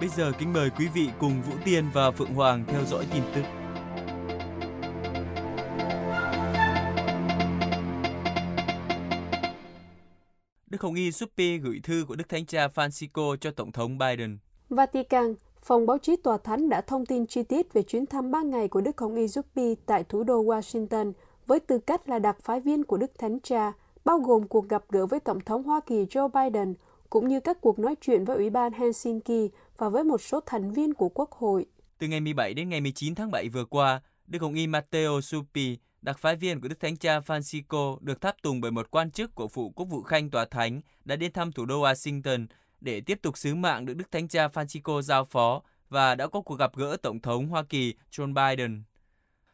Bây giờ kính mời quý vị cùng Vũ Tiên và Phượng Hoàng theo dõi tin tức. Đức Hồng Y Suppi gửi thư của Đức Thánh Cha Francisco cho Tổng thống Biden. Vatican, Phòng báo chí Tòa Thánh đã thông tin chi tiết về chuyến thăm 3 ngày của Đức Hồng Y Suppi tại thủ đô Washington với tư cách là đặc phái viên của Đức Thánh Cha, bao gồm cuộc gặp gỡ với Tổng thống Hoa Kỳ Joe Biden, cũng như các cuộc nói chuyện với Ủy ban Helsinki và với một số thành viên của Quốc hội. Từ ngày 17 đến ngày 19 tháng 7 vừa qua, Đức Hồng Y Matteo Suppi, đặc phái viên của Đức Thánh Cha Francisco, được tháp tùng bởi một quan chức của phụ quốc vụ khanh tòa thánh đã đến thăm thủ đô Washington để tiếp tục sứ mạng được Đức Thánh Cha Francisco giao phó và đã có cuộc gặp gỡ Tổng thống Hoa Kỳ Joe Biden.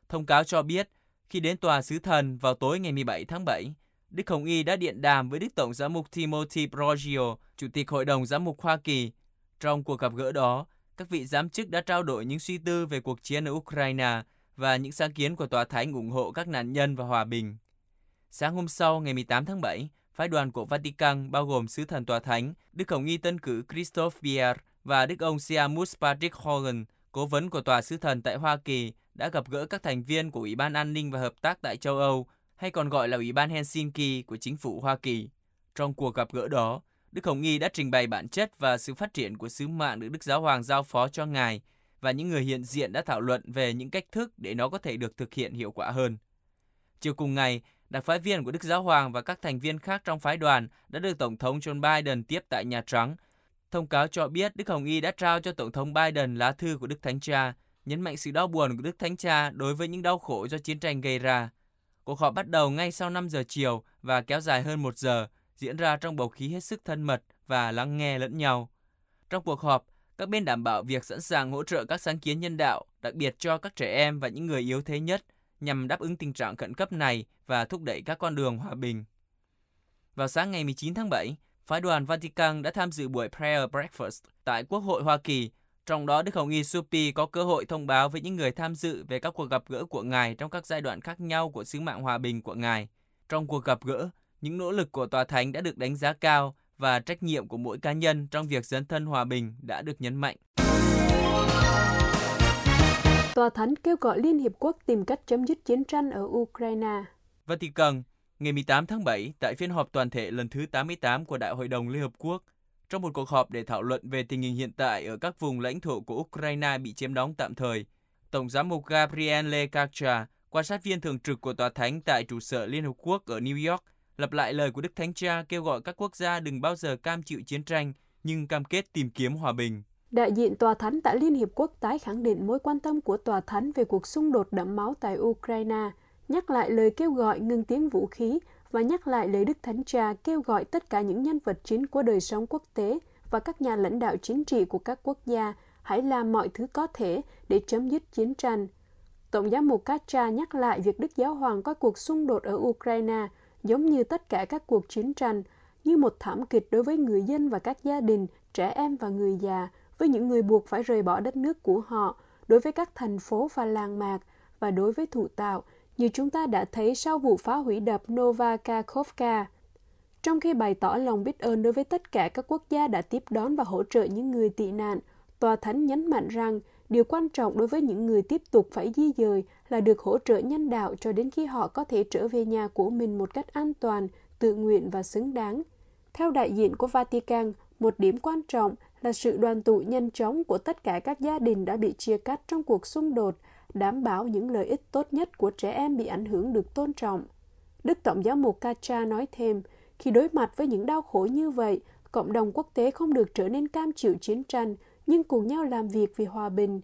Thông cáo cho biết, khi đến tòa sứ thần vào tối ngày 17 tháng 7, Đức Hồng Y đã điện đàm với Đức Tổng giám mục Timothy Brogio, Chủ tịch Hội đồng Giám mục Hoa Kỳ. Trong cuộc gặp gỡ đó, các vị giám chức đã trao đổi những suy tư về cuộc chiến ở Ukraine và những sáng kiến của Tòa Thánh ủng hộ các nạn nhân và hòa bình. Sáng hôm sau, ngày 18 tháng 7, phái đoàn của Vatican bao gồm sứ thần Tòa Thánh, Đức Hồng Y Tân cử Christophe Pierre và Đức ông Siamus Patrick Hogan, cố vấn của Tòa sứ thần tại Hoa Kỳ, đã gặp gỡ các thành viên của Ủy ban An ninh và Hợp tác tại châu Âu, hay còn gọi là Ủy ban Helsinki của chính phủ Hoa Kỳ. Trong cuộc gặp gỡ đó, Đức Hồng Y đã trình bày bản chất và sự phát triển của sứ mạng được Đức Giáo Hoàng giao phó cho Ngài, và những người hiện diện đã thảo luận về những cách thức để nó có thể được thực hiện hiệu quả hơn. Chiều cùng ngày, đặc phái viên của Đức Giáo Hoàng và các thành viên khác trong phái đoàn đã được Tổng thống John Biden tiếp tại Nhà Trắng. Thông cáo cho biết Đức Hồng Y đã trao cho Tổng thống Biden lá thư của Đức Thánh Cha, nhấn mạnh sự đau buồn của Đức Thánh Cha đối với những đau khổ do chiến tranh gây ra. Cuộc họp bắt đầu ngay sau 5 giờ chiều và kéo dài hơn 1 giờ, diễn ra trong bầu khí hết sức thân mật và lắng nghe lẫn nhau. Trong cuộc họp, các bên đảm bảo việc sẵn sàng hỗ trợ các sáng kiến nhân đạo, đặc biệt cho các trẻ em và những người yếu thế nhất, nhằm đáp ứng tình trạng khẩn cấp này và thúc đẩy các con đường hòa bình. Vào sáng ngày 19 tháng 7, phái đoàn Vatican đã tham dự buổi Prayer Breakfast tại Quốc hội Hoa Kỳ. Trong đó, Đức Hồng Y Supi có cơ hội thông báo với những người tham dự về các cuộc gặp gỡ của Ngài trong các giai đoạn khác nhau của sứ mạng hòa bình của Ngài. Trong cuộc gặp gỡ, những nỗ lực của Tòa Thánh đã được đánh giá cao và trách nhiệm của mỗi cá nhân trong việc dấn thân hòa bình đã được nhấn mạnh. Tòa Thánh kêu gọi Liên Hiệp Quốc tìm cách chấm dứt chiến tranh ở Ukraine. Vatican, ngày 18 tháng 7, tại phiên họp toàn thể lần thứ 88 của Đại hội đồng Liên Hợp Quốc, trong một cuộc họp để thảo luận về tình hình hiện tại ở các vùng lãnh thổ của Ukraine bị chiếm đóng tạm thời, Tổng giám mục Gabriele Caccia, quan sát viên thường trực của Tòa Thánh tại trụ sở Liên Hợp Quốc ở New York, lặp lại lời của Đức Thánh Cha kêu gọi các quốc gia đừng bao giờ cam chịu chiến tranh, nhưng cam kết tìm kiếm hòa bình. Đại diện Tòa Thánh tại Liên Hiệp Quốc tái khẳng định mối quan tâm của Tòa Thánh về cuộc xung đột đẫm máu tại Ukraine, nhắc lại lời kêu gọi ngừng tiếng vũ khí và nhắc lại lời Đức Thánh Cha kêu gọi tất cả những nhân vật chính của đời sống quốc tế và các nhà lãnh đạo chính trị của các quốc gia hãy làm mọi thứ có thể để chấm dứt chiến tranh. Tổng giám mục Kacha nhắc lại việc Đức Giáo Hoàng coi cuộc xung đột ở Ukraine giống như tất cả các cuộc chiến tranh, như một thảm kịch đối với người dân và các gia đình, trẻ em và người già, với những người buộc phải rời bỏ đất nước của họ, đối với các thành phố và làng mạc, và đối với thủ tạo, như chúng ta đã thấy sau vụ phá hủy đập Nova Kakhovka. Trong khi bày tỏ lòng biết ơn đối với tất cả các quốc gia đã tiếp đón và hỗ trợ những người tị nạn, Tòa Thánh nhấn mạnh rằng điều quan trọng đối với những người tiếp tục phải di dời là được hỗ trợ nhân đạo cho đến khi họ có thể trở về nhà của mình một cách an toàn, tự nguyện và xứng đáng. Theo đại diện của Vatican, một điểm quan trọng là sự đoàn tụ nhanh chóng của tất cả các gia đình đã bị chia cắt trong cuộc xung đột, đảm bảo những lợi ích tốt nhất của trẻ em bị ảnh hưởng được tôn trọng. Đức Tổng giáo mục Kacha nói thêm, khi đối mặt với những đau khổ như vậy, cộng đồng quốc tế không được trở nên cam chịu chiến tranh, nhưng cùng nhau làm việc vì hòa bình.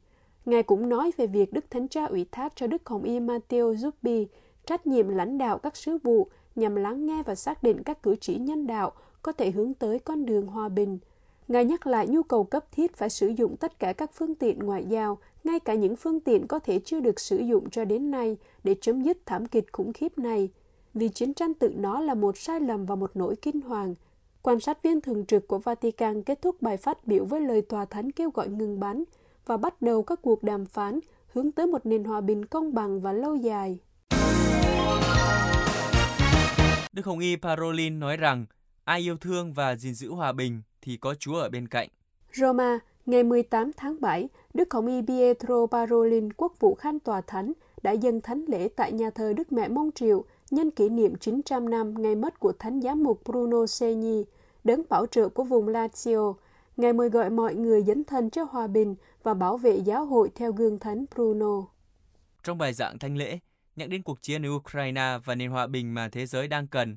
Ngài cũng nói về việc Đức Thánh Cha ủy thác cho Đức Hồng Y Matteo Zuppi trách nhiệm lãnh đạo các sứ vụ nhằm lắng nghe và xác định các cử chỉ nhân đạo có thể hướng tới con đường hòa bình. Ngài nhắc lại nhu cầu cấp thiết phải sử dụng tất cả các phương tiện ngoại giao ngay cả những phương tiện có thể chưa được sử dụng cho đến nay để chấm dứt thảm kịch khủng khiếp này, vì chiến tranh tự nó là một sai lầm và một nỗi kinh hoàng. Quan sát viên thường trực của Vatican kết thúc bài phát biểu với lời tòa thánh kêu gọi ngừng bắn và bắt đầu các cuộc đàm phán hướng tới một nền hòa bình công bằng và lâu dài. Đức Hồng Y Parolin nói rằng ai yêu thương và gìn giữ hòa bình thì có Chúa ở bên cạnh. Roma, ngày 18 tháng 7, Đức Hồng Y Pietro Parolin, quốc vụ khanh tòa thánh, đã dâng thánh lễ tại nhà thờ Đức Mẹ Mông Triệu nhân kỷ niệm 900 năm ngày mất của Thánh giám mục Bruno Segni, đấng bảo trợ của vùng Lazio. Ngài mời gọi mọi người dấn thân cho hòa bình và bảo vệ giáo hội theo gương Thánh Bruno. Trong bài giảng thanh lễ, nhắc đến cuộc chiến ở Ukraine và nền hòa bình mà thế giới đang cần,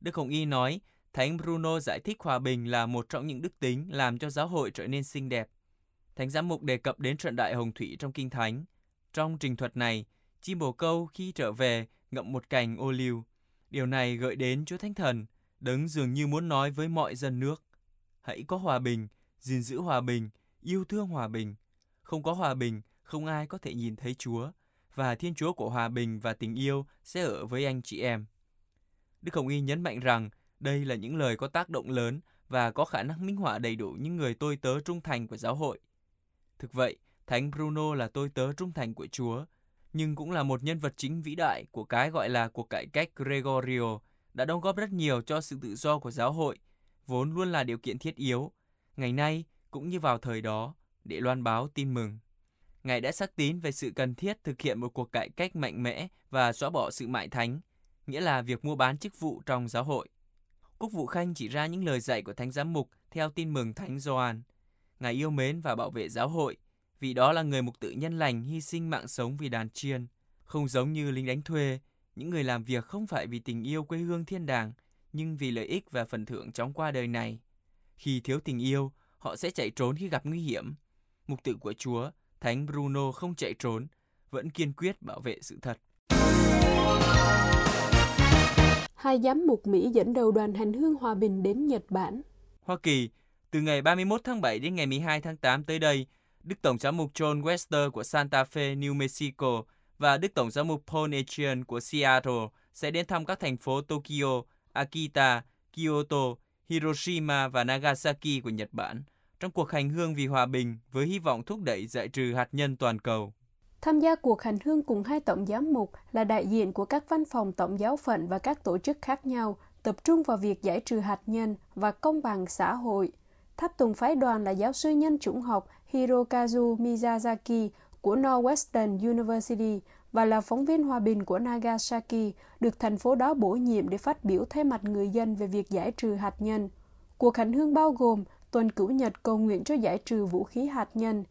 Đức Hồng Y nói Thánh Bruno giải thích hòa bình là một trong những đức tính làm cho giáo hội trở nên xinh đẹp. Thánh giám mục đề cập đến trận đại hồng thủy trong Kinh Thánh. Trong trình thuật này, chim bồ câu khi trở về ngậm một cành ô liu. Điều này gợi đến Chúa Thánh Thần, đấng dường như muốn nói với mọi dân nước. Hãy có hòa bình, gìn giữ hòa bình, yêu thương hòa bình. Không có hòa bình, không ai có thể nhìn thấy Chúa, và Thiên Chúa của hòa bình và tình yêu sẽ ở với anh chị em. Đức Hồng Y nhấn mạnh rằng đây là những lời có tác động lớn và có khả năng minh họa đầy đủ những người tôi tớ trung thành của giáo hội. Thực vậy, Thánh Bruno là tôi tớ trung thành của Chúa, nhưng cũng là một nhân vật chính vĩ đại của cái gọi là cuộc cải cách Gregorio, đã đóng góp rất nhiều cho sự tự do của giáo hội, vốn luôn là điều kiện thiết yếu, ngày nay cũng như vào thời đó, để loan báo tin mừng. Ngài đã xác tín về sự cần thiết thực hiện một cuộc cải cách mạnh mẽ và xóa bỏ sự mại thánh, nghĩa là việc mua bán chức vụ trong giáo hội. Quốc vụ Khanh chỉ ra những lời dạy của Thánh Giám Mục theo tin mừng Thánh Gioan. Ngài yêu mến và bảo vệ giáo hội, vì đó là người mục tự nhân lành hy sinh mạng sống vì đàn chiên, không giống như lính đánh thuê, những người làm việc không phải vì tình yêu quê hương thiên đàng, nhưng vì lợi ích và phần thưởng chóng qua đời này. Khi thiếu tình yêu, họ sẽ chạy trốn khi gặp nguy hiểm. Mục tự của Chúa, Thánh Bruno không chạy trốn, vẫn kiên quyết bảo vệ sự thật. Hai giám mục Mỹ dẫn đầu đoàn hành hương hòa bình đến Nhật Bản. Hoa Kỳ, từ ngày 31 tháng 7 đến ngày 12 tháng 8 tới đây, Đức Tổng giám mục John Wester của Santa Fe, New Mexico và Đức Tổng giám mục Paul Echian của Seattle sẽ đến thăm các thành phố Tokyo, Akita, Kyoto, Hiroshima và Nagasaki của Nhật Bản trong cuộc hành hương vì hòa bình với hy vọng thúc đẩy giải trừ hạt nhân toàn cầu. Tham gia cuộc hành hương cùng hai tổng giám mục là đại diện của các văn phòng tổng giáo phận và các tổ chức khác nhau, tập trung vào việc giải trừ hạt nhân và công bằng xã hội. Tháp tùng phái đoàn là giáo sư nhân chủng học Hirokazu Miyazaki của Northwestern University và là phóng viên hòa bình của Nagasaki, được thành phố đó bổ nhiệm để phát biểu thay mặt người dân về việc giải trừ hạt nhân. Cuộc hành hương bao gồm tuần cửu nhật cầu nguyện cho giải trừ vũ khí hạt nhân.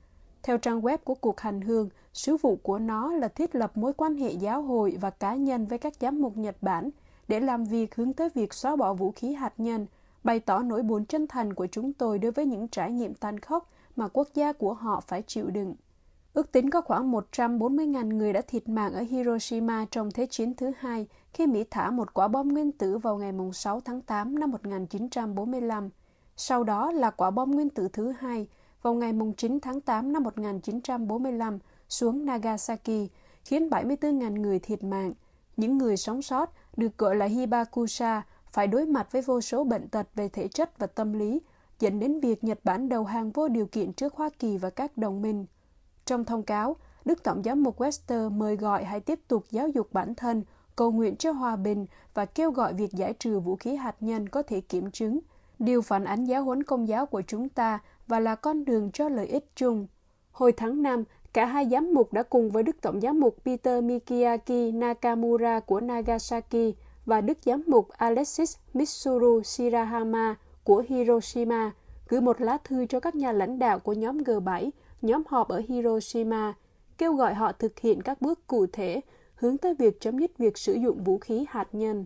Theo trang web của cuộc hành hương, sứ vụ của nó là thiết lập mối quan hệ giáo hội và cá nhân với các giám mục Nhật Bản để làm việc hướng tới việc xóa bỏ vũ khí hạt nhân, bày tỏ nỗi buồn chân thành của chúng tôi đối với những trải nghiệm tàn khốc mà quốc gia của họ phải chịu đựng. Ước tính có khoảng 140.000 người đã thiệt mạng ở Hiroshima trong Thế chiến thứ hai khi Mỹ thả một quả bom nguyên tử vào ngày 6 tháng 8 năm 1945. Sau đó là quả bom nguyên tử thứ hai vào ngày 9 tháng 8 năm 1945 xuống Nagasaki, khiến 74.000 người thiệt mạng. Những người sống sót được gọi là Hibakusha phải đối mặt với vô số bệnh tật về thể chất và tâm lý, dẫn đến việc Nhật Bản đầu hàng vô điều kiện trước Hoa Kỳ và các đồng minh. Trong thông cáo, Đức Tổng giám mục Wester mời gọi hãy tiếp tục giáo dục bản thân, cầu nguyện cho hòa bình và kêu gọi việc giải trừ vũ khí hạt nhân có thể kiểm chứng, điều phản ánh giáo huấn công giáo của chúng ta và là con đường cho lợi ích chung. Hồi tháng 5, cả hai giám mục đã cùng với Đức Tổng giám mục Peter Mikiaki Nakamura của Nagasaki và Đức giám mục Alexis Mitsuru Shirahama của Hiroshima gửi một lá thư cho các nhà lãnh đạo của nhóm G7, nhóm họp ở Hiroshima, kêu gọi họ thực hiện các bước cụ thể hướng tới việc chấm dứt việc sử dụng vũ khí hạt nhân.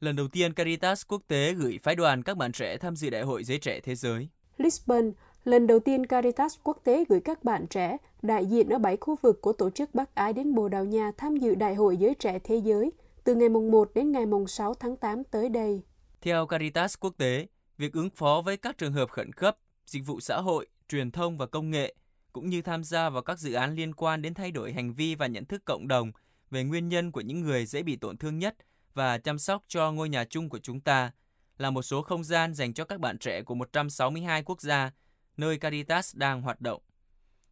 Lần đầu tiên Caritas quốc tế gửi phái đoàn các bạn trẻ tham dự Đại hội Giới Trẻ Thế Giới. Lisbon, lần đầu tiên Caritas quốc tế gửi các bạn trẻ đại diện ở bảy khu vực của tổ chức Bắc Ái đến Bồ Đào Nha tham dự Đại hội Giới Trẻ Thế Giới từ ngày mùng 1 đến ngày mùng 6 tháng 8 tới đây. Theo Caritas quốc tế, việc ứng phó với các trường hợp khẩn cấp, dịch vụ xã hội, truyền thông và công nghệ, cũng như tham gia vào các dự án liên quan đến thay đổi hành vi và nhận thức cộng đồng về nguyên nhân của những người dễ bị tổn thương nhất và chăm sóc cho ngôi nhà chung của chúng ta là một số không gian dành cho các bạn trẻ của 162 quốc gia, nơi Caritas đang hoạt động.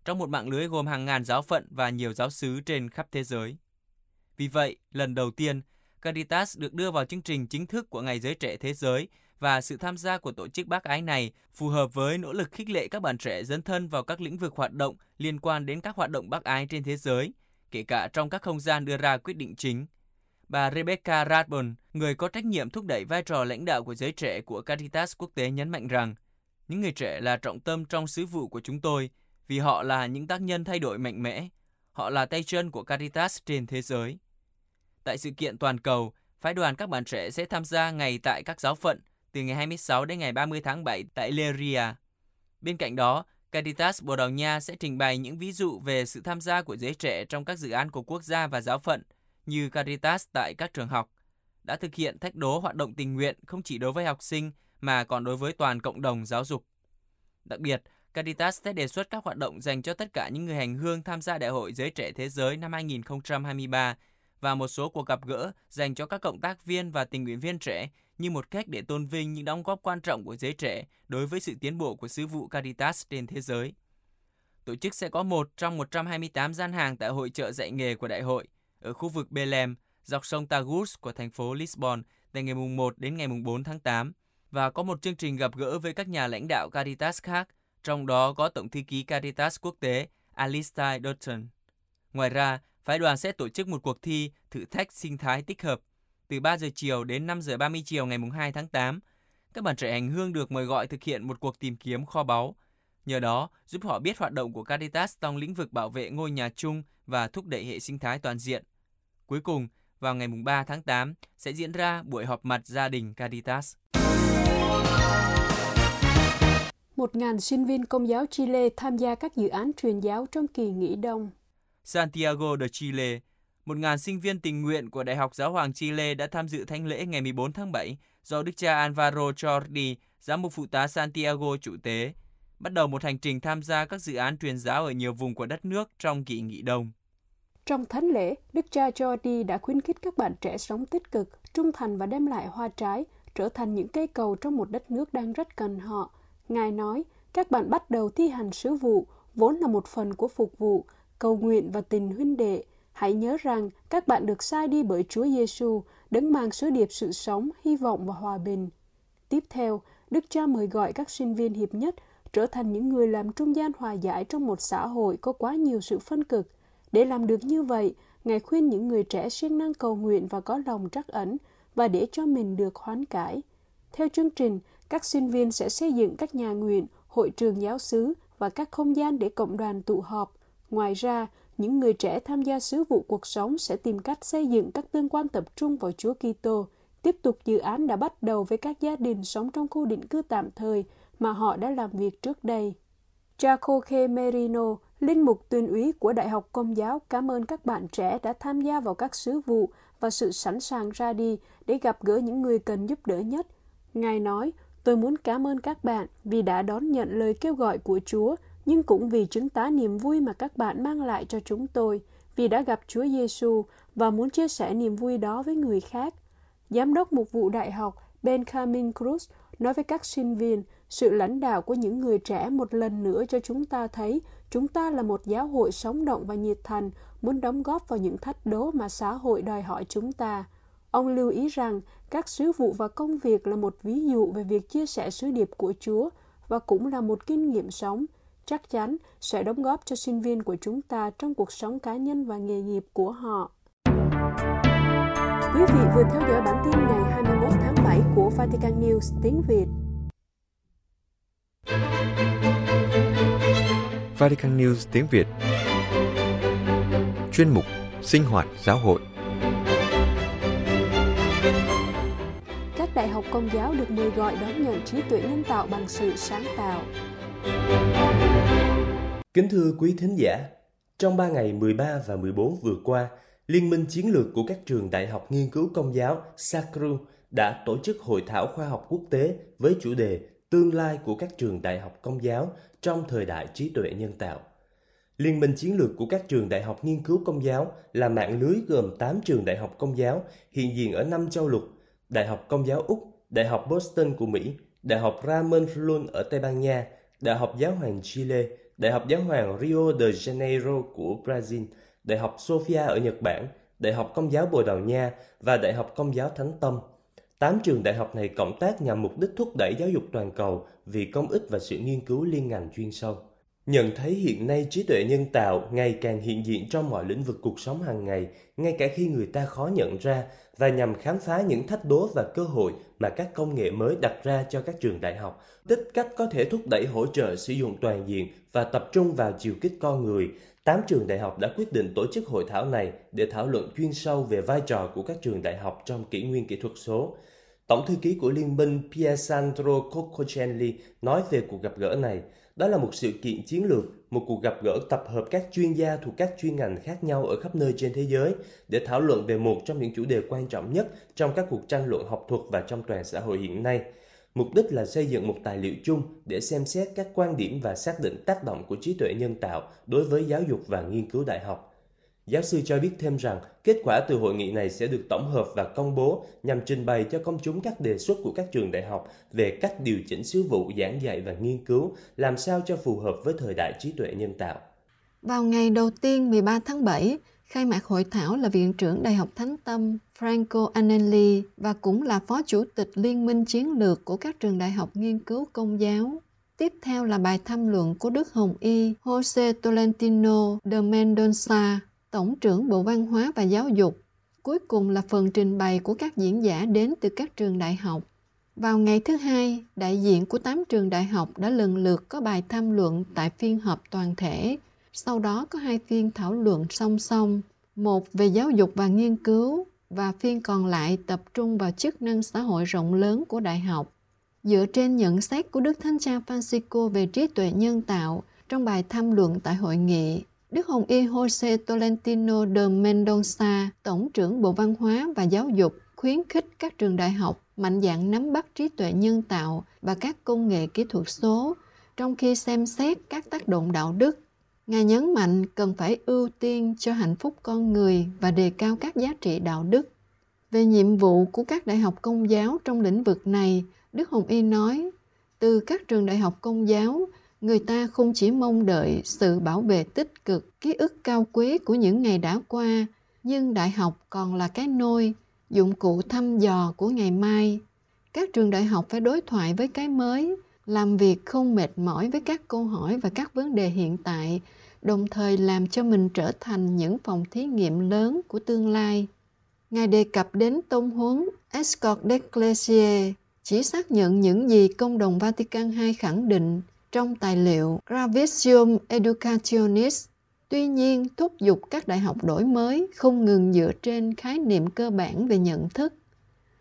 Trong một mạng lưới gồm hàng ngàn giáo phận và nhiều giáo sứ trên khắp thế giới. Vì vậy, lần đầu tiên, Caritas được đưa vào chương trình chính thức của Ngày Giới Trẻ Thế Giới và sự tham gia của tổ chức bác ái này phù hợp với nỗ lực khích lệ các bạn trẻ dấn thân vào các lĩnh vực hoạt động liên quan đến các hoạt động bác ái trên thế giới, kể cả trong các không gian đưa ra quyết định chính. Bà Rebecca Radburn, người có trách nhiệm thúc đẩy vai trò lãnh đạo của giới trẻ của Caritas quốc tế nhấn mạnh rằng, những người trẻ là trọng tâm trong sứ vụ của chúng tôi vì họ là những tác nhân thay đổi mạnh mẽ. Họ là tay chân của Caritas trên thế giới. Tại sự kiện toàn cầu, phái đoàn các bạn trẻ sẽ tham gia ngày tại các giáo phận từ ngày 26 đến ngày 30 tháng 7 tại Leria. Bên cạnh đó, Caritas Bồ Đào Nha sẽ trình bày những ví dụ về sự tham gia của giới trẻ trong các dự án của quốc gia và giáo phận, như Caritas tại các trường học, đã thực hiện thách đố hoạt động tình nguyện không chỉ đối với học sinh mà còn đối với toàn cộng đồng giáo dục. Đặc biệt, Caritas sẽ đề xuất các hoạt động dành cho tất cả những người hành hương tham gia Đại hội Giới Trẻ Thế Giới năm 2023 và một số cuộc gặp gỡ dành cho các cộng tác viên và tình nguyện viên trẻ như một cách để tôn vinh những đóng góp quan trọng của giới trẻ đối với sự tiến bộ của sứ vụ Caritas trên thế giới. Tổ chức sẽ có một trong 128 gian hàng tại hội trợ dạy nghề của đại hội ở khu vực Belém, dọc sông Tagus của thành phố Lisbon từ ngày 1 đến ngày 4 tháng 8 và có một chương trình gặp gỡ với các nhà lãnh đạo Caritas khác, trong đó có Tổng thư ký Caritas quốc tế Alistair Dutton. Ngoài ra, phái đoàn sẽ tổ chức một cuộc thi thử thách sinh thái tích hợp từ 3 giờ chiều đến 5 giờ 30 chiều ngày 2 tháng 8. Các bạn trẻ hành hương được mời gọi thực hiện một cuộc tìm kiếm kho báu. Nhờ đó, giúp họ biết hoạt động của Caritas trong lĩnh vực bảo vệ ngôi nhà chung và thúc đẩy hệ sinh thái toàn diện. Cuối cùng, vào ngày 3 tháng 8 sẽ diễn ra buổi họp mặt gia đình Caritas. 1.000 sinh viên công giáo Chile tham gia các dự án truyền giáo trong kỳ nghỉ đông. Santiago de Chile, 1.000 sinh viên tình nguyện của Đại học Giáo hoàng Chile đã tham dự thánh lễ ngày 14 tháng 7 do Đức cha Alvaro Jordi, giám mục phụ tá Santiago chủ tế, bắt đầu một hành trình tham gia các dự án truyền giáo ở nhiều vùng của đất nước trong kỳ nghỉ đông. Trong thánh lễ, Đức cha Jordi đã khuyến khích các bạn trẻ sống tích cực, trung thành và đem lại hoa trái, trở thành những cây cầu trong một đất nước đang rất cần họ. Ngài nói, các bạn bắt đầu thi hành sứ vụ, vốn là một phần của phục vụ, cầu nguyện và tình huynh đệ. Hãy nhớ rằng các bạn được sai đi bởi Chúa Giêsu, đấng mang sứ điệp sự sống, hy vọng và hòa bình. Tiếp theo, Đức Cha mời gọi các sinh viên hiệp nhất trở thành những người làm trung gian hòa giải trong một xã hội có quá nhiều sự phân cực. Để làm được như vậy, Ngài khuyên những người trẻ siêng năng cầu nguyện và có lòng trắc ẩn và để cho mình được hoán cải. Theo chương trình, các sinh viên sẽ xây dựng các nhà nguyện, hội trường giáo xứ và các không gian để cộng đoàn tụ họp. Ngoài ra, những người trẻ tham gia sứ vụ cuộc sống sẽ tìm cách xây dựng các tương quan tập trung vào Chúa Kitô, tiếp tục dự án đã bắt đầu với các gia đình sống trong khu định cư tạm thời mà họ đã làm việc trước đây. Jacoke Merino, linh mục tuyên úy của Đại học Công giáo, cảm ơn các bạn trẻ đã tham gia vào các sứ vụ và sự sẵn sàng ra đi để gặp gỡ những người cần giúp đỡ nhất. Ngài nói, tôi muốn cảm ơn các bạn vì đã đón nhận lời kêu gọi của Chúa nhưng cũng vì chứng tá niềm vui mà các bạn mang lại cho chúng tôi, vì đã gặp Chúa Giêsu và muốn chia sẻ niềm vui đó với người khác. Giám đốc một vụ đại học Benjamin Cruz nói với các sinh viên, sự lãnh đạo của những người trẻ một lần nữa cho chúng ta thấy chúng ta là một giáo hội sống động và nhiệt thành, muốn đóng góp vào những thách đố mà xã hội đòi hỏi chúng ta. Ông lưu ý rằng các sứ vụ và công việc là một ví dụ về việc chia sẻ sứ điệp của Chúa và cũng là một kinh nghiệm sống – chắc chắn sẽ đóng góp cho sinh viên của chúng ta trong cuộc sống cá nhân và nghề nghiệp của họ. Quý vị vừa theo dõi bản tin ngày 21 tháng 7 của Vatican News tiếng Việt. Vatican News tiếng Việt Chuyên mục Sinh hoạt giáo hội Các đại học công giáo được mời gọi đón nhận trí tuệ nhân tạo bằng sự sáng tạo. Kính thưa quý thính giả, trong 3 ngày 13 và 14 vừa qua, Liên minh chiến lược của các trường đại học nghiên cứu công giáo Sacru đã tổ chức hội thảo khoa học quốc tế với chủ đề tương lai của các trường đại học công giáo trong thời đại trí tuệ nhân tạo. Liên minh chiến lược của các trường đại học nghiên cứu công giáo là mạng lưới gồm 8 trường đại học công giáo hiện diện ở năm châu lục, Đại học Công giáo Úc, Đại học Boston của Mỹ, Đại học Ramon flun ở Tây Ban Nha, Đại học Giáo hoàng Chile, Đại học Giáo hoàng Rio de Janeiro của Brazil, Đại học Sofia ở Nhật Bản, Đại học Công giáo Bồ Đào Nha và Đại học Công giáo Thánh Tâm. Tám trường đại học này cộng tác nhằm mục đích thúc đẩy giáo dục toàn cầu vì công ích và sự nghiên cứu liên ngành chuyên sâu. Nhận thấy hiện nay trí tuệ nhân tạo ngày càng hiện diện trong mọi lĩnh vực cuộc sống hàng ngày, ngay cả khi người ta khó nhận ra, và nhằm khám phá những thách đố và cơ hội mà các công nghệ mới đặt ra cho các trường đại học, tích cách có thể thúc đẩy hỗ trợ sử dụng toàn diện và tập trung vào chiều kích con người, tám trường đại học đã quyết định tổ chức hội thảo này để thảo luận chuyên sâu về vai trò của các trường đại học trong kỷ nguyên kỹ thuật số. Tổng thư ký của Liên minh Piesandro Coccocelli nói về cuộc gặp gỡ này, đó là một sự kiện chiến lược, một cuộc gặp gỡ tập hợp các chuyên gia thuộc các chuyên ngành khác nhau ở khắp nơi trên thế giới để thảo luận về một trong những chủ đề quan trọng nhất trong các cuộc tranh luận học thuật và trong toàn xã hội hiện nay. Mục đích là xây dựng một tài liệu chung để xem xét các quan điểm và xác định tác động của trí tuệ nhân tạo đối với giáo dục và nghiên cứu đại học. Giáo sư cho biết thêm rằng kết quả từ hội nghị này sẽ được tổng hợp và công bố nhằm trình bày cho công chúng các đề xuất của các trường đại học về cách điều chỉnh sứ vụ giảng dạy và nghiên cứu làm sao cho phù hợp với thời đại trí tuệ nhân tạo. Vào ngày đầu tiên 13 tháng 7, khai mạc hội thảo là Viện trưởng Đại học Thánh Tâm Franco Anelli và cũng là Phó Chủ tịch Liên minh Chiến lược của các trường đại học nghiên cứu công giáo. Tiếp theo là bài tham luận của Đức Hồng Y Jose Tolentino de Mendonça Tổng trưởng Bộ Văn hóa và Giáo dục. Cuối cùng là phần trình bày của các diễn giả đến từ các trường đại học. Vào ngày thứ hai, đại diện của 8 trường đại học đã lần lượt có bài tham luận tại phiên họp toàn thể. Sau đó có hai phiên thảo luận song song, một về giáo dục và nghiên cứu và phiên còn lại tập trung vào chức năng xã hội rộng lớn của đại học. Dựa trên nhận xét của Đức Thánh Cha Francisco về trí tuệ nhân tạo trong bài tham luận tại hội nghị, Đức Hồng Y Jose Tolentino de Mendonça, Tổng trưởng Bộ Văn hóa và Giáo dục, khuyến khích các trường đại học mạnh dạn nắm bắt trí tuệ nhân tạo và các công nghệ kỹ thuật số, trong khi xem xét các tác động đạo đức. Ngài nhấn mạnh cần phải ưu tiên cho hạnh phúc con người và đề cao các giá trị đạo đức. Về nhiệm vụ của các đại học công giáo trong lĩnh vực này, Đức Hồng Y nói, từ các trường đại học công giáo, người ta không chỉ mong đợi sự bảo vệ tích cực ký ức cao quý của những ngày đã qua nhưng đại học còn là cái nôi dụng cụ thăm dò của ngày mai các trường đại học phải đối thoại với cái mới làm việc không mệt mỏi với các câu hỏi và các vấn đề hiện tại đồng thời làm cho mình trở thành những phòng thí nghiệm lớn của tương lai ngài đề cập đến tôn huấn escort d'Ecclesia chỉ xác nhận những gì công đồng Vatican II khẳng định trong tài liệu Gravisium Educationis. Tuy nhiên, thúc giục các đại học đổi mới không ngừng dựa trên khái niệm cơ bản về nhận thức.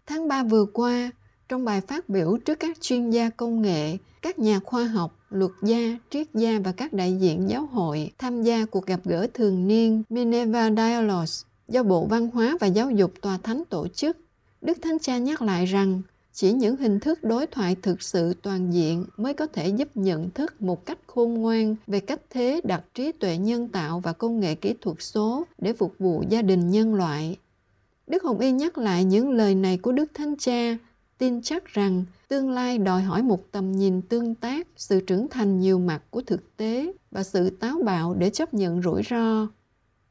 Tháng 3 vừa qua, trong bài phát biểu trước các chuyên gia công nghệ, các nhà khoa học, luật gia, triết gia và các đại diện giáo hội tham gia cuộc gặp gỡ thường niên Minerva Dialogues do Bộ Văn hóa và Giáo dục Tòa Thánh tổ chức. Đức Thánh Cha nhắc lại rằng chỉ những hình thức đối thoại thực sự toàn diện mới có thể giúp nhận thức một cách khôn ngoan về cách thế đặt trí tuệ nhân tạo và công nghệ kỹ thuật số để phục vụ gia đình nhân loại đức hồng y nhắc lại những lời này của đức thánh cha tin chắc rằng tương lai đòi hỏi một tầm nhìn tương tác sự trưởng thành nhiều mặt của thực tế và sự táo bạo để chấp nhận rủi ro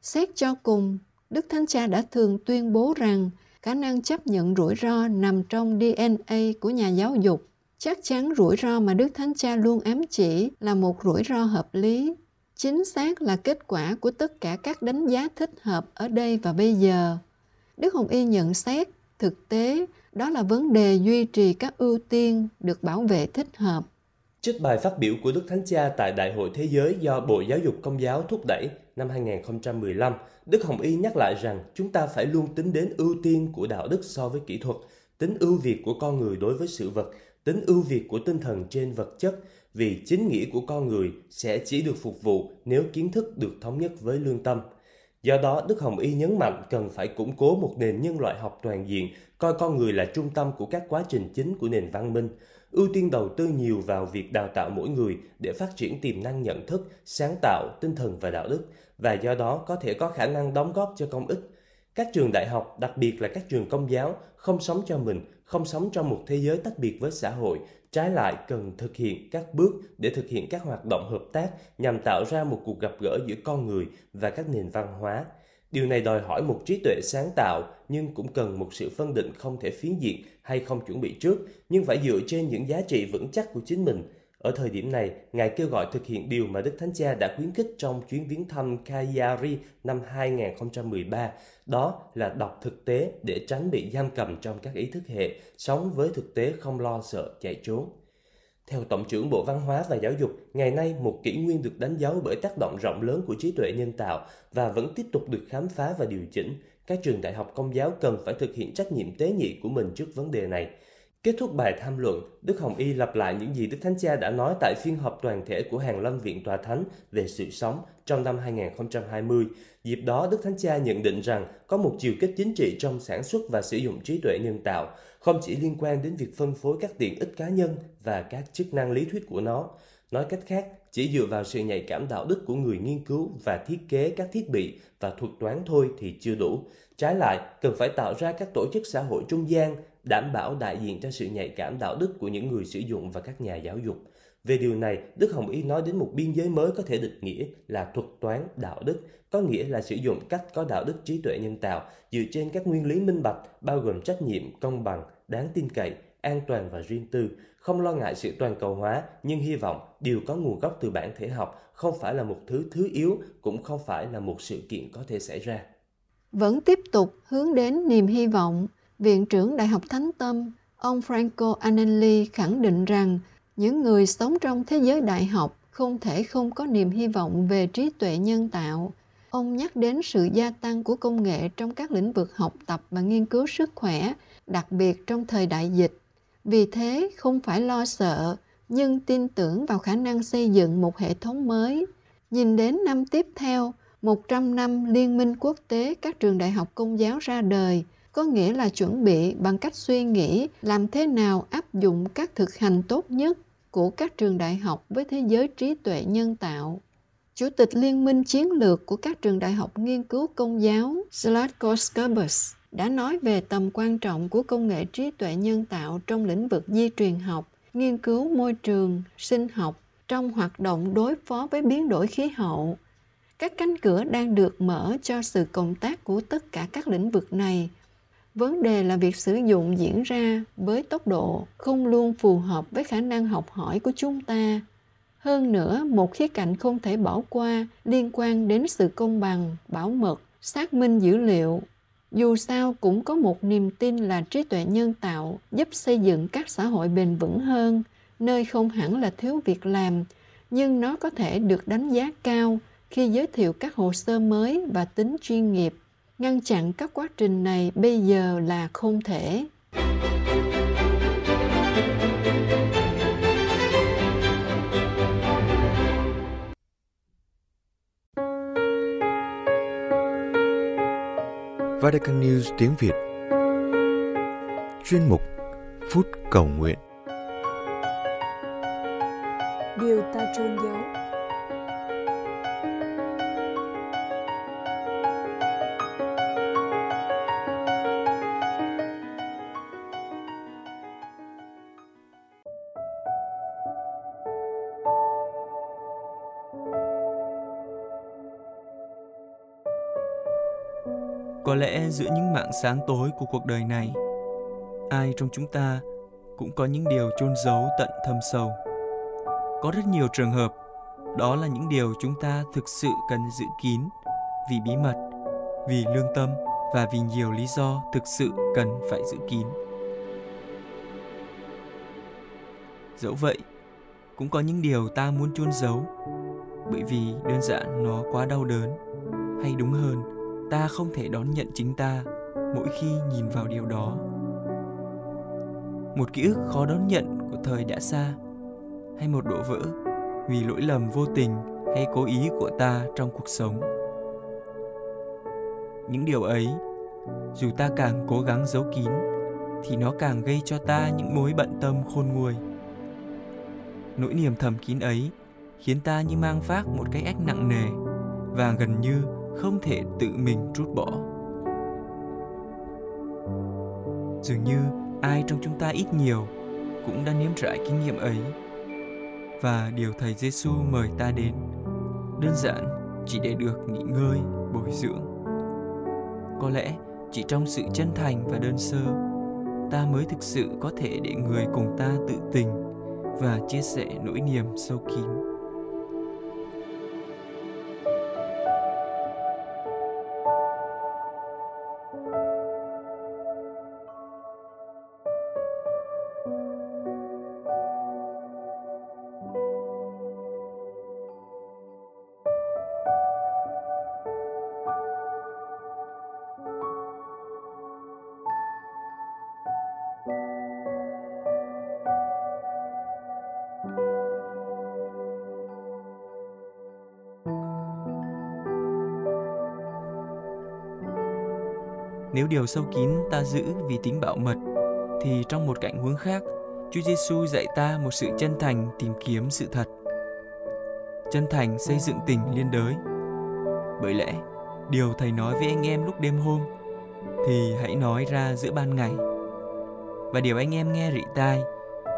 xét cho cùng đức thánh cha đã thường tuyên bố rằng khả năng chấp nhận rủi ro nằm trong DNA của nhà giáo dục. Chắc chắn rủi ro mà Đức Thánh Cha luôn ám chỉ là một rủi ro hợp lý. Chính xác là kết quả của tất cả các đánh giá thích hợp ở đây và bây giờ. Đức Hồng Y nhận xét, thực tế, đó là vấn đề duy trì các ưu tiên được bảo vệ thích hợp. Trích bài phát biểu của Đức Thánh Cha tại Đại hội Thế giới do Bộ Giáo dục Công giáo thúc đẩy năm 2015, Đức Hồng Y nhắc lại rằng chúng ta phải luôn tính đến ưu tiên của đạo đức so với kỹ thuật, tính ưu việt của con người đối với sự vật, tính ưu việt của tinh thần trên vật chất, vì chính nghĩa của con người sẽ chỉ được phục vụ nếu kiến thức được thống nhất với lương tâm. Do đó, Đức Hồng Y nhấn mạnh cần phải củng cố một nền nhân loại học toàn diện, coi con người là trung tâm của các quá trình chính của nền văn minh, ưu tiên đầu tư nhiều vào việc đào tạo mỗi người để phát triển tiềm năng nhận thức, sáng tạo, tinh thần và đạo đức, và do đó có thể có khả năng đóng góp cho công ích. Các trường đại học, đặc biệt là các trường công giáo, không sống cho mình, không sống trong một thế giới tách biệt với xã hội, trái lại cần thực hiện các bước để thực hiện các hoạt động hợp tác nhằm tạo ra một cuộc gặp gỡ giữa con người và các nền văn hóa. Điều này đòi hỏi một trí tuệ sáng tạo nhưng cũng cần một sự phân định không thể phiến diện hay không chuẩn bị trước, nhưng phải dựa trên những giá trị vững chắc của chính mình. Ở thời điểm này, Ngài kêu gọi thực hiện điều mà Đức Thánh Cha đã khuyến khích trong chuyến viếng thăm Cagliari năm 2013, đó là đọc thực tế để tránh bị giam cầm trong các ý thức hệ, sống với thực tế không lo sợ chạy trốn. Theo Tổng trưởng Bộ Văn hóa và Giáo dục, ngày nay một kỷ nguyên được đánh dấu bởi tác động rộng lớn của trí tuệ nhân tạo và vẫn tiếp tục được khám phá và điều chỉnh. Các trường đại học công giáo cần phải thực hiện trách nhiệm tế nhị của mình trước vấn đề này. Kết thúc bài tham luận, Đức Hồng Y lặp lại những gì Đức Thánh Cha đã nói tại phiên họp toàn thể của Hàng Lâm Viện Tòa Thánh về sự sống trong năm 2020. Dịp đó, Đức Thánh Cha nhận định rằng có một chiều kích chính trị trong sản xuất và sử dụng trí tuệ nhân tạo, không chỉ liên quan đến việc phân phối các tiện ích cá nhân và các chức năng lý thuyết của nó. Nói cách khác, chỉ dựa vào sự nhạy cảm đạo đức của người nghiên cứu và thiết kế các thiết bị và thuật toán thôi thì chưa đủ. Trái lại, cần phải tạo ra các tổ chức xã hội trung gian đảm bảo đại diện cho sự nhạy cảm đạo đức của những người sử dụng và các nhà giáo dục. Về điều này, Đức Hồng Y nói đến một biên giới mới có thể định nghĩa là thuật toán đạo đức, có nghĩa là sử dụng cách có đạo đức trí tuệ nhân tạo dựa trên các nguyên lý minh bạch bao gồm trách nhiệm, công bằng, đáng tin cậy, an toàn và riêng tư, không lo ngại sự toàn cầu hóa nhưng hy vọng điều có nguồn gốc từ bản thể học không phải là một thứ thứ yếu, cũng không phải là một sự kiện có thể xảy ra. Vẫn tiếp tục hướng đến niềm hy vọng, Viện trưởng Đại học Thánh Tâm, ông Franco Anelli khẳng định rằng những người sống trong thế giới đại học không thể không có niềm hy vọng về trí tuệ nhân tạo. Ông nhắc đến sự gia tăng của công nghệ trong các lĩnh vực học tập và nghiên cứu sức khỏe, đặc biệt trong thời đại dịch. Vì thế, không phải lo sợ, nhưng tin tưởng vào khả năng xây dựng một hệ thống mới. Nhìn đến năm tiếp theo, 100 năm Liên minh quốc tế các trường đại học công giáo ra đời, có nghĩa là chuẩn bị bằng cách suy nghĩ làm thế nào áp dụng các thực hành tốt nhất của các trường đại học với thế giới trí tuệ nhân tạo. Chủ tịch Liên minh Chiến lược của các trường đại học nghiên cứu công giáo Zlatko Skobus đã nói về tầm quan trọng của công nghệ trí tuệ nhân tạo trong lĩnh vực di truyền học, nghiên cứu môi trường, sinh học trong hoạt động đối phó với biến đổi khí hậu. Các cánh cửa đang được mở cho sự cộng tác của tất cả các lĩnh vực này vấn đề là việc sử dụng diễn ra với tốc độ không luôn phù hợp với khả năng học hỏi của chúng ta. Hơn nữa, một khía cạnh không thể bỏ qua liên quan đến sự công bằng, bảo mật, xác minh dữ liệu. Dù sao cũng có một niềm tin là trí tuệ nhân tạo giúp xây dựng các xã hội bền vững hơn, nơi không hẳn là thiếu việc làm, nhưng nó có thể được đánh giá cao khi giới thiệu các hồ sơ mới và tính chuyên nghiệp ngăn chặn các quá trình này bây giờ là không thể. Vatican News tiếng Việt. Chuyên mục Phút Cầu Nguyện. Điều ta trôn giấu Có lẽ giữa những mạng sáng tối của cuộc đời này, ai trong chúng ta cũng có những điều chôn giấu tận thâm sâu. Có rất nhiều trường hợp, đó là những điều chúng ta thực sự cần giữ kín vì bí mật, vì lương tâm và vì nhiều lý do thực sự cần phải giữ kín. Dẫu vậy, cũng có những điều ta muốn chôn giấu bởi vì đơn giản nó quá đau đớn. Hay đúng hơn, ta không thể đón nhận chính ta mỗi khi nhìn vào điều đó. Một ký ức khó đón nhận của thời đã xa, hay một đổ vỡ vì lỗi lầm vô tình hay cố ý của ta trong cuộc sống. Những điều ấy, dù ta càng cố gắng giấu kín, thì nó càng gây cho ta những mối bận tâm khôn nguôi. Nỗi niềm thầm kín ấy khiến ta như mang vác một cái ách nặng nề và gần như không thể tự mình trút bỏ. Dường như ai trong chúng ta ít nhiều cũng đã nếm trải kinh nghiệm ấy. Và điều thầy Giêsu mời ta đến, đơn giản chỉ để được nghỉ ngơi, bồi dưỡng. Có lẽ chỉ trong sự chân thành và đơn sơ, ta mới thực sự có thể để người cùng ta tự tình và chia sẻ nỗi niềm sâu kín. Nếu điều sâu kín ta giữ vì tính bảo mật, thì trong một cảnh hướng khác, Chúa Giêsu dạy ta một sự chân thành tìm kiếm sự thật. Chân thành xây dựng tình liên đới. Bởi lẽ, điều Thầy nói với anh em lúc đêm hôm thì hãy nói ra giữa ban ngày. Và điều anh em nghe rị tai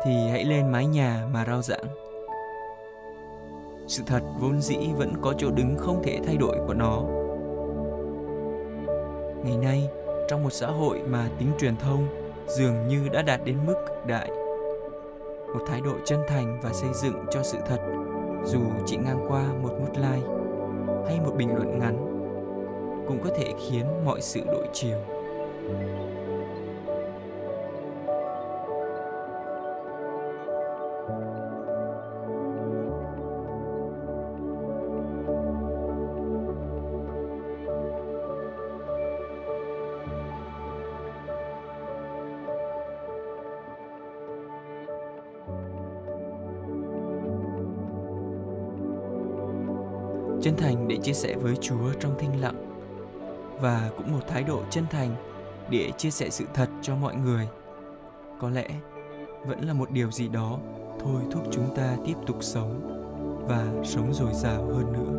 thì hãy lên mái nhà mà rao giảng. Sự thật vốn dĩ vẫn có chỗ đứng không thể thay đổi của nó. Ngày nay, trong một xã hội mà tính truyền thông dường như đã đạt đến mức cực đại. Một thái độ chân thành và xây dựng cho sự thật, dù chỉ ngang qua một nút like hay một bình luận ngắn, cũng có thể khiến mọi sự đổi chiều. Chia sẻ với Chúa trong thinh lặng và cũng một thái độ chân thành để chia sẻ sự thật cho mọi người. Có lẽ vẫn là một điều gì đó thôi thúc chúng ta tiếp tục sống và sống dồi dào hơn nữa.